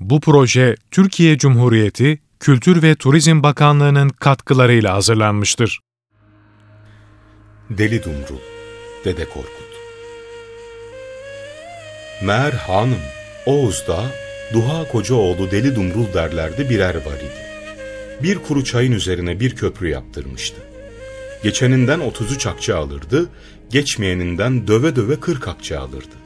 Bu proje Türkiye Cumhuriyeti Kültür ve Turizm Bakanlığı'nın katkılarıyla hazırlanmıştır. Deli Dumrul Dede Korkut Meğer hanım Oğuz'da Duha Kocaoğlu Deli Dumrul derlerdi birer var idi. Bir kuru çayın üzerine bir köprü yaptırmıştı. Geçeninden 33 akçe alırdı, geçmeyeninden döve döve 40 akçe alırdı.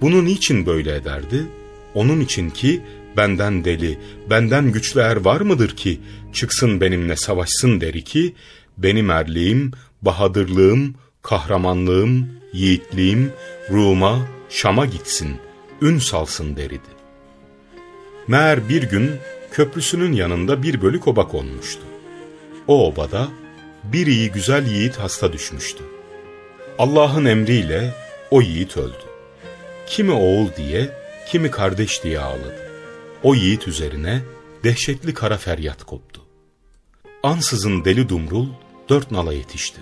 Bunu niçin böyle ederdi? Onun için ki benden deli, benden güçlü er var mıdır ki çıksın benimle savaşsın deri ki benim erliğim, bahadırlığım, kahramanlığım, yiğitliğim Rum'a, Şam'a gitsin, ün salsın deridi. Meğer bir gün köprüsünün yanında bir bölük oba konmuştu. O obada bir iyi güzel yiğit hasta düşmüştü. Allah'ın emriyle o yiğit öldü. Kimi oğul diye, kimi kardeş diye ağladı. O yiğit üzerine dehşetli kara feryat koptu. Ansızın deli dumrul dört nala yetişti.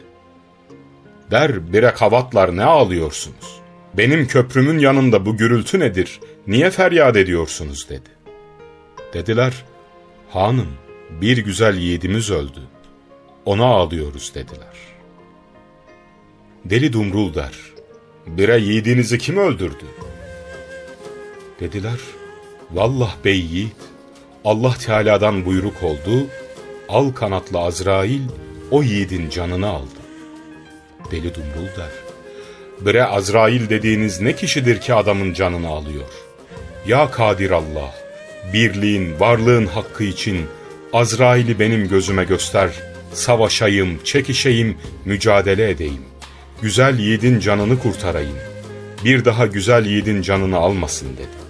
Der bire kavatlar ne ağlıyorsunuz? Benim köprümün yanında bu gürültü nedir? Niye feryat ediyorsunuz dedi. Dediler, hanım bir güzel yiğidimiz öldü. Ona ağlıyoruz dediler. Deli Dumrul der, bire yiğidinizi kim öldürdü? Dediler, vallah bey yiğit, Allah Teala'dan buyruk oldu, al kanatlı Azrail o yiğidin canını aldı. Deli Dumrul der, bire Azrail dediğiniz ne kişidir ki adamın canını alıyor? Ya Kadir Allah, birliğin, varlığın hakkı için Azrail'i benim gözüme göster, savaşayım, çekişeyim, mücadele edeyim. Güzel yiğidin canını kurtarayım. Bir daha güzel yiğidin canını almasın dedi.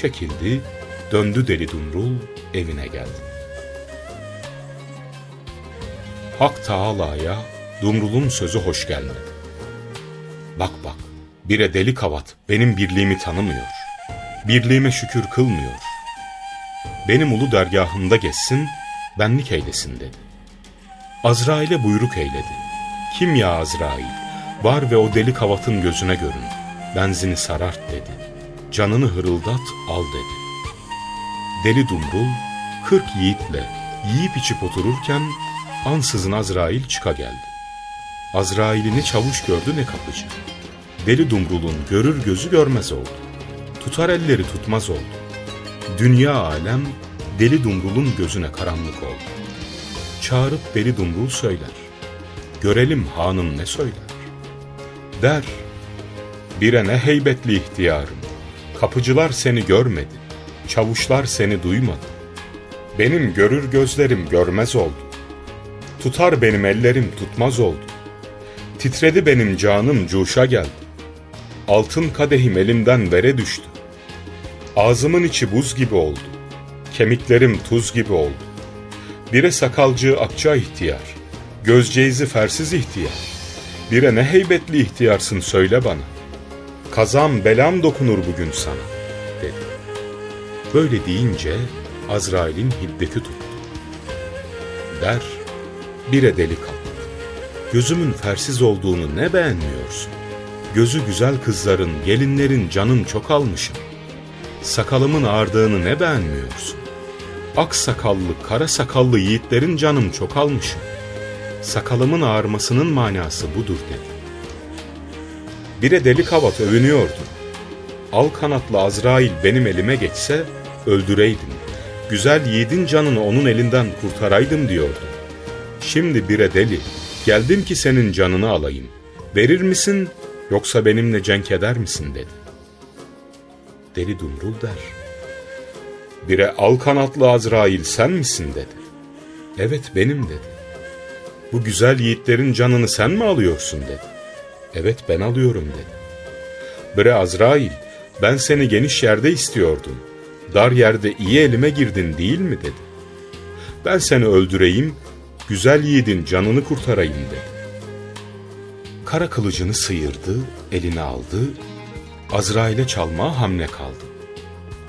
Çekildi, döndü deli Dumrul, evine geldi. Hak Teala'ya Dumrul'un sözü hoş gelmedi. Bak bak, bire deli kavat benim birliğimi tanımıyor. Birliğime şükür kılmıyor. Benim ulu dergahımda geçsin, benlik eylesin dedi. Azrail'e buyruk eyledi. Kim ya Azrail? Var ve o deli kavatın gözüne görün. Benzini sarart dedi. Canını hırıldat al dedi. Deli Dumrul kırk yiğitle yiyip içip otururken ansızın Azrail çıka geldi. Azrail'i ne çavuş gördü ne kapıcı. Deli Dumrul'un görür gözü görmez oldu. Tutar elleri tutmaz oldu. Dünya alem Deli Dumrul'un gözüne karanlık oldu. Çağırıp Deli Dumrul söyler. Görelim hanım ne söyler. Der, bire ne heybetli ihtiyarım. Kapıcılar seni görmedi, çavuşlar seni duymadı. Benim görür gözlerim görmez oldu. Tutar benim ellerim tutmaz oldu. Titredi benim canım cuşa geldi. Altın kadehim elimden vere düştü. Ağzımın içi buz gibi oldu. Kemiklerim tuz gibi oldu. Bire sakalcı akça ihtiyar. Gözceyzi fersiz ihtiyar. Bire ne heybetli ihtiyarsın söyle bana. Kazam belam dokunur bugün sana dedi. Böyle deyince Azrail'in hiddeti tuttu. Der, bire deli kal. Gözümün fersiz olduğunu ne beğenmiyorsun? Gözü güzel kızların, gelinlerin canın çok almışım. Sakalımın ağardığını ne beğenmiyorsun? Ak sakallı, kara sakallı yiğitlerin canım çok almışım. Sakalımın ağarmasının manası budur dedi. Bire deli kavat övünüyordu. Al kanatlı Azrail benim elime geçse öldüreydim. Güzel yiğidin canını onun elinden kurtaraydım diyordu. Şimdi bire deli, geldim ki senin canını alayım. Verir misin yoksa benimle cenk eder misin dedi. Deli Dumrul der. Bire al kanatlı Azrail sen misin dedi. Evet benim dedi. Bu güzel yiğitlerin canını sen mi alıyorsun dedi. Evet ben alıyorum dedi. Bre Azrail ben seni geniş yerde istiyordum. Dar yerde iyi elime girdin değil mi dedi. Ben seni öldüreyim, güzel yiğidin canını kurtarayım dedi. Kara kılıcını sıyırdı, eline aldı, Azrail'e çalmaya hamle kaldı.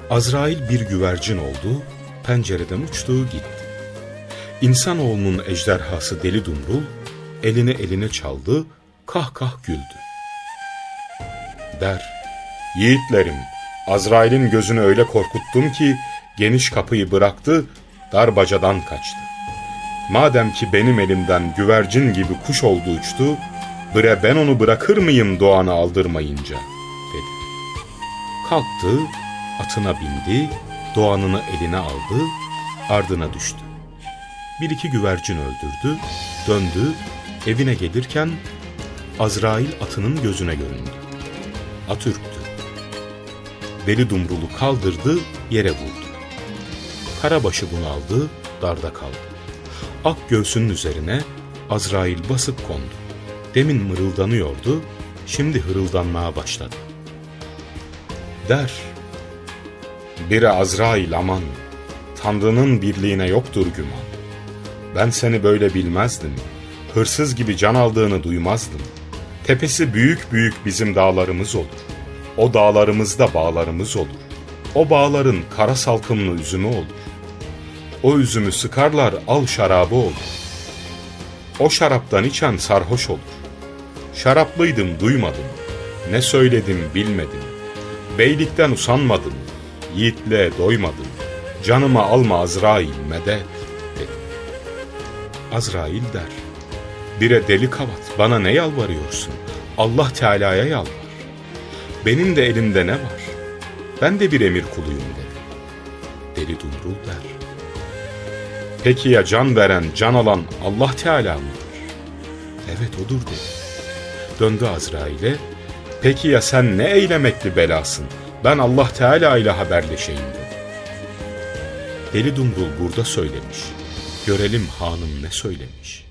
Azrail bir güvercin oldu, pencereden uçtu gitti. İnsanoğlunun ejderhası Deli Dumrul, eline eline çaldı, kah kah güldü. Der, yiğitlerim, Azrail'in gözünü öyle korkuttum ki geniş kapıyı bıraktı, dar bacadan kaçtı. Madem ki benim elimden güvercin gibi kuş oldu uçtu, bre ben onu bırakır mıyım doğanı aldırmayınca, dedi. Kalktı, atına bindi, doğanını eline aldı, ardına düştü. Bir iki güvercin öldürdü, döndü, evine gelirken Azrail atının gözüne göründü. At ürktü. Deli dumrulu kaldırdı, yere vurdu. Karabaşı bunaldı, darda kaldı. Ak göğsünün üzerine Azrail basıp kondu. Demin mırıldanıyordu, şimdi hırıldanmaya başladı. Der, biri Azrail aman, Tanrı'nın birliğine yoktur güman. Ben seni böyle bilmezdim, hırsız gibi can aldığını duymazdım. Tepesi büyük büyük bizim dağlarımız olur. O dağlarımızda bağlarımız olur. O bağların kara salkımlı üzümü olur. O üzümü sıkarlar al şarabı olur. O şaraptan içen sarhoş olur. Şaraplıydım duymadım. Ne söyledim bilmedim. Beylikten usanmadım. Yiğitle doymadım. Canıma alma Azrail medet dedi. Azrail der. Bire deli kavat bana ne yalvarıyorsun? Allah Teala'ya yalvar. Benim de elimde ne var? Ben de bir emir kuluyum dedi. Deli Dumrul der. Peki ya can veren, can alan Allah Teala mıdır? Evet odur dedi. Döndü Azrail'e. Peki ya sen ne eylemekli belasın? Ben Allah Teala ile haberleşeyim dedi. Deli Dumrul burada söylemiş. Görelim hanım ne söylemiş.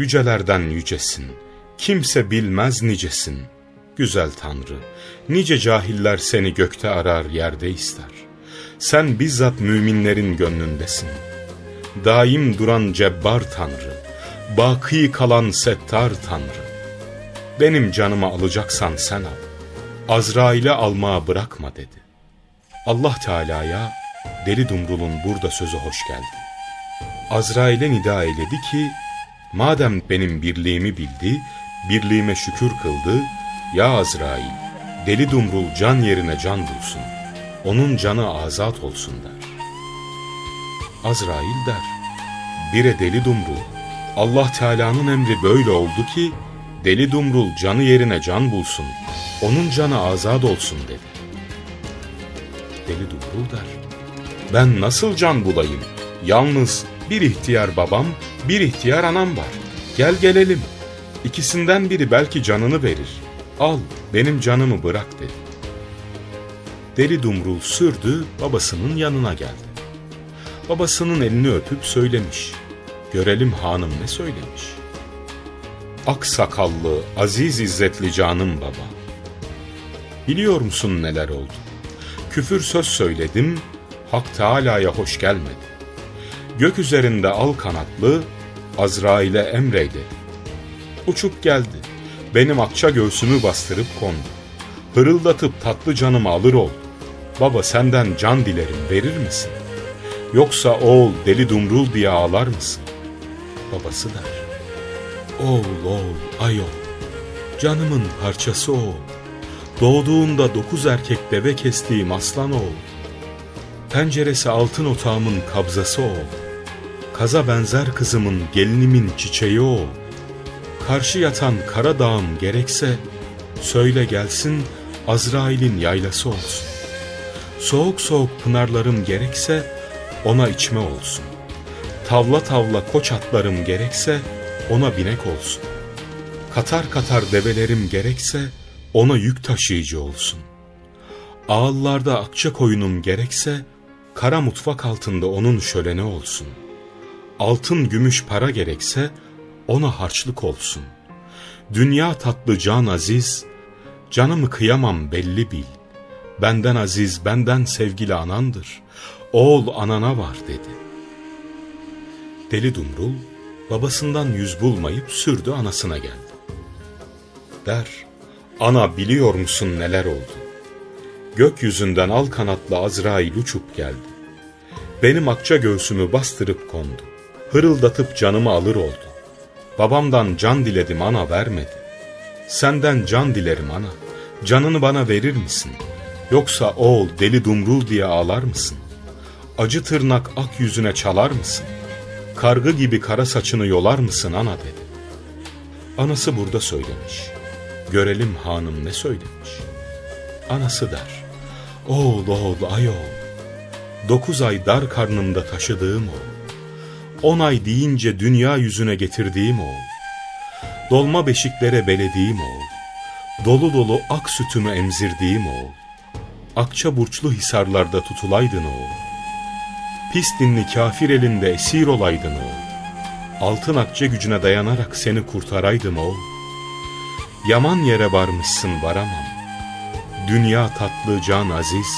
Yücelerden yücesin, kimse bilmez nicesin. Güzel Tanrı, nice cahiller seni gökte arar yerde ister. Sen bizzat müminlerin gönlündesin. Daim duran cebbar Tanrı, baki kalan settar Tanrı. Benim canımı alacaksan sen al, Azrail'e almaya bırakma dedi. Allah Teala'ya Deli Dumrul'un burada sözü hoş geldi. Azrail'e nida eyledi ki, madem benim birliğimi bildi, birliğime şükür kıldı, ya Azrail, Deli Dumrul can yerine can bulsun, onun canı azat olsun der. Azrail der, bire Deli Dumrul, Allah Teala'nın emri böyle oldu ki, Deli Dumrul canı yerine can bulsun, onun canı azat olsun dedi. Deli Dumrul der, ben nasıl can bulayım? Yalnız bir ihtiyar babam, bir ihtiyar anam var. Gel gelelim. İkisinden biri belki canını verir. Al, benim canımı bırak dedi. Deli Dumrul sürdü, babasının yanına geldi. Babasının elini öpüp söylemiş. Görelim hanım ne söylemiş. Ak sakallı, aziz izzetli canım baba. Biliyor musun neler oldu? Küfür söz söyledim, Hak Teala'ya hoş gelmedi. Gök üzerinde al kanatlı, Azrail'e emreydi. Uçup geldi, benim akça göğsümü bastırıp kondu. Hırıldatıp tatlı canımı alır oldu. Baba senden can dilerim verir misin? Yoksa oğul deli dumrul diye ağlar mısın? Babası der. Oğul oğul ay oğul, canımın parçası oğul. Doğduğunda dokuz erkek deve kestiğim aslan oğul. Penceresi altın otağımın kabzası o. Kaza benzer kızımın gelinimin çiçeği o. Karşı yatan kara dağım gerekse, söyle gelsin Azrail'in yaylası olsun. Soğuk soğuk pınarlarım gerekse, ona içme olsun. Tavla tavla koç atlarım gerekse, ona binek olsun. Katar katar develerim gerekse, ona yük taşıyıcı olsun. Ağıllarda akça koyunum gerekse, Kara mutfak altında onun şöleni olsun. Altın gümüş para gerekse ona harçlık olsun. Dünya tatlı can aziz, canımı kıyamam belli bil. Benden aziz, benden sevgili anandır. Oğul anana var dedi. Deli Dumrul babasından yüz bulmayıp sürdü anasına geldi. Der, ana biliyor musun neler oldu? Gökyüzünden al kanatlı Azrail uçup geldi. Benim akça göğsümü bastırıp kondu. Hırıldatıp canımı alır oldu. Babamdan can diledim ana vermedi. Senden can dilerim ana. Canını bana verir misin? Yoksa oğul deli dumrul diye ağlar mısın? Acı tırnak ak yüzüne çalar mısın? Kargı gibi kara saçını yolar mısın ana dedi. Anası burada söylemiş. Görelim hanım ne söylemiş. Anası der. Oğul oğul ay oğul. Dokuz ay dar karnımda taşıdığım oğul. On ay deyince dünya yüzüne getirdiğim oğul. Dolma beşiklere belediğim oğul. Dolu dolu ak sütümü emzirdiğim oğul. Akça burçlu hisarlarda tutulaydın oğul. Pis dinli kafir elinde esir olaydın oğul. Altın akçe gücüne dayanarak seni kurtaraydım oğul. Yaman yere varmışsın varamam. Dünya tatlı can aziz.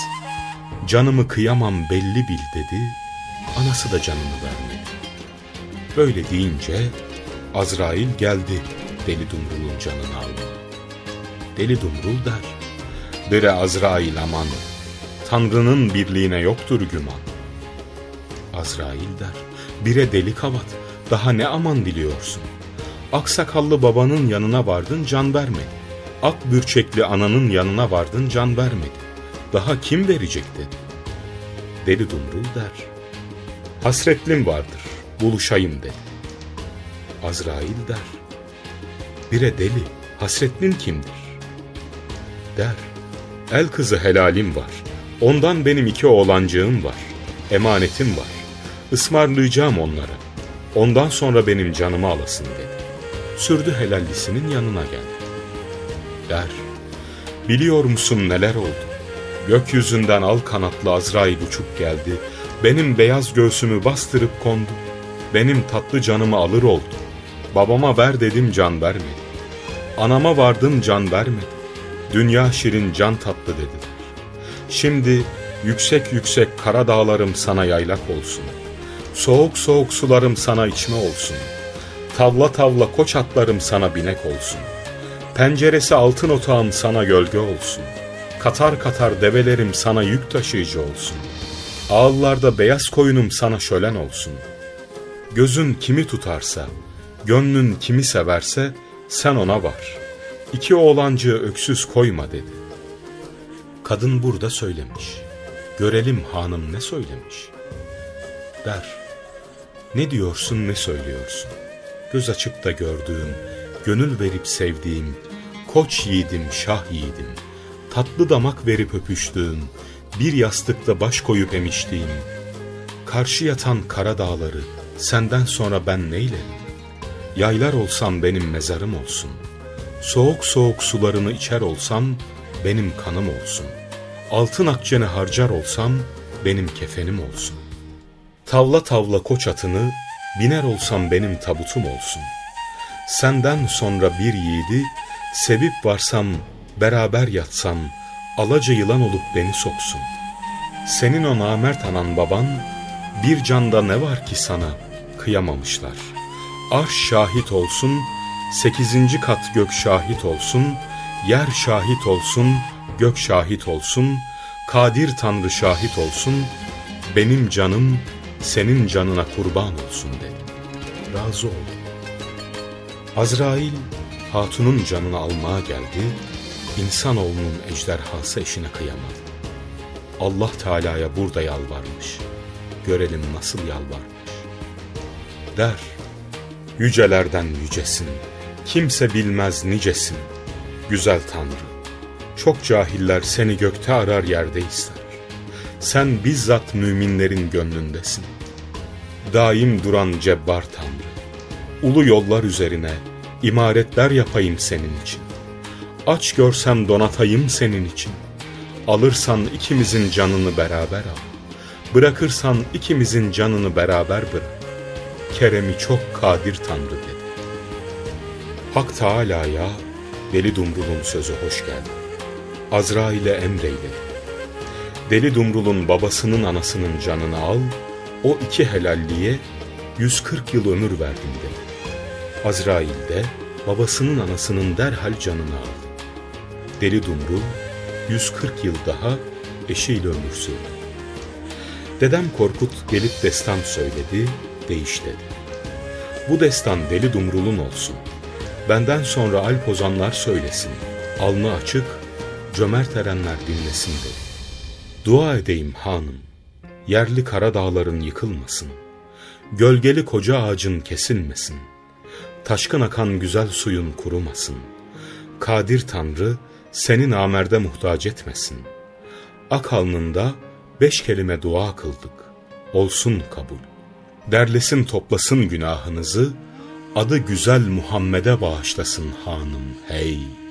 Canımı kıyamam belli bil dedi. Anası da canını vermedi. Böyle deyince Azrail geldi Deli Dumrul'un canını almaya. Deli Dumrul der. Dere Azrail aman. Tanrı'nın birliğine yoktur güman. Azrail der. Bire deli kavat. Daha ne aman diliyorsun? Aksakallı babanın yanına vardın can vermedi. Ak bürçekli ananın yanına vardın can vermedi. Daha kim verecek dedi. Deli Dumrul der. Hasretlim vardır, buluşayım dedi. Azrail der. Bire deli, hasretlin kimdir? Der. El kızı helalim var. Ondan benim iki oğlancığım var. Emanetim var. Ismarlayacağım onlara. Ondan sonra benim canımı alasın dedi. Sürdü helallisinin yanına geldi. Der. Biliyor musun neler oldu? Gökyüzünden al kanatlı Azrail uçup geldi. Benim beyaz göğsümü bastırıp kondu. Benim tatlı canımı alır oldu. Babama ver dedim can vermedi. Anama vardım can vermedi. Dünya şirin can tatlı dediler. Şimdi yüksek yüksek kara dağlarım sana yaylak olsun. Soğuk soğuk sularım sana içme olsun. Tavla tavla koç atlarım sana binek olsun. Penceresi altın otağım sana gölge olsun. Katar katar develerim sana yük taşıyıcı olsun. Ağıllarda beyaz koyunum sana şölen olsun. Gözün kimi tutarsa, gönlün kimi severse sen ona var. İki oğlancığı öksüz koyma dedi. Kadın burada söylemiş. Görelim hanım ne söylemiş. Der. Ne diyorsun ne söylüyorsun? Göz açıp da gördüğüm, gönül verip sevdiğim, koç yiğidim, şah yiğidim, tatlı damak verip öpüştüğüm, bir yastıkta baş koyup emiştiğim, karşı yatan kara dağları senden sonra ben neylerim? Yaylar olsam benim mezarım olsun. Soğuk soğuk sularını içer olsam benim kanım olsun. Altın akçeni harcar olsam benim kefenim olsun. Tavla tavla koç atını biner olsam benim tabutum olsun. Senden sonra bir yiğidi sevip varsam beraber yatsam alaca yılan olup beni soksun. Senin o namert anan baban bir canda ne var ki sana kıyamamışlar. Arş şahit olsun, sekizinci kat gök şahit olsun, yer şahit olsun, gök şahit olsun, kadir tanrı şahit olsun, benim canım senin canına kurban olsun dedi. Razı oldu. Azrail hatunun canını almaya geldi, insanoğlunun ejderhası eşine kıyamadı. Allah Teala'ya burada yalvarmış. Görelim nasıl yalvarmış. Der, yücelerden yücesin, kimse bilmez nicesin, güzel Tanrı. Çok cahiller seni gökte arar yerde ister. Sen bizzat müminlerin gönlündesin. Daim duran cebbar Tanrı. Ulu yollar üzerine imaretler yapayım senin için. Aç görsem donatayım senin için. Alırsan ikimizin canını beraber al. Bırakırsan ikimizin canını beraber bırak. Keremi çok kadir Tanrı dedi. Hak Teâlâ'ya Deli Dumrul'un sözü hoş geldi. Azrail'e emreyledi. Deli Dumrul'un babasının anasının canını al, o iki helalliye 140 yıl ömür verdim dedi. Azrail de babasının anasının derhal canını aldı. Deli Dumrul 140 yıl daha eşiyle ömür sürdü. Dedem Korkut gelip destan söyledi, değiş dedi. Bu destan Deli Dumrul'un olsun. Benden sonra alp ozanlar söylesin. Alnı açık, cömert erenler dinlesin dedi. Dua edeyim hanım, yerli kara dağların yıkılmasın, gölgeli koca ağacın kesilmesin, taşkın akan güzel suyun kurumasın, Kadir Tanrı seni namerde muhtaç etmesin. Ak alnında beş kelime dua kıldık, olsun kabul. Derlesin toplasın günahınızı, adı güzel Muhammed'e bağışlasın hanım hey.''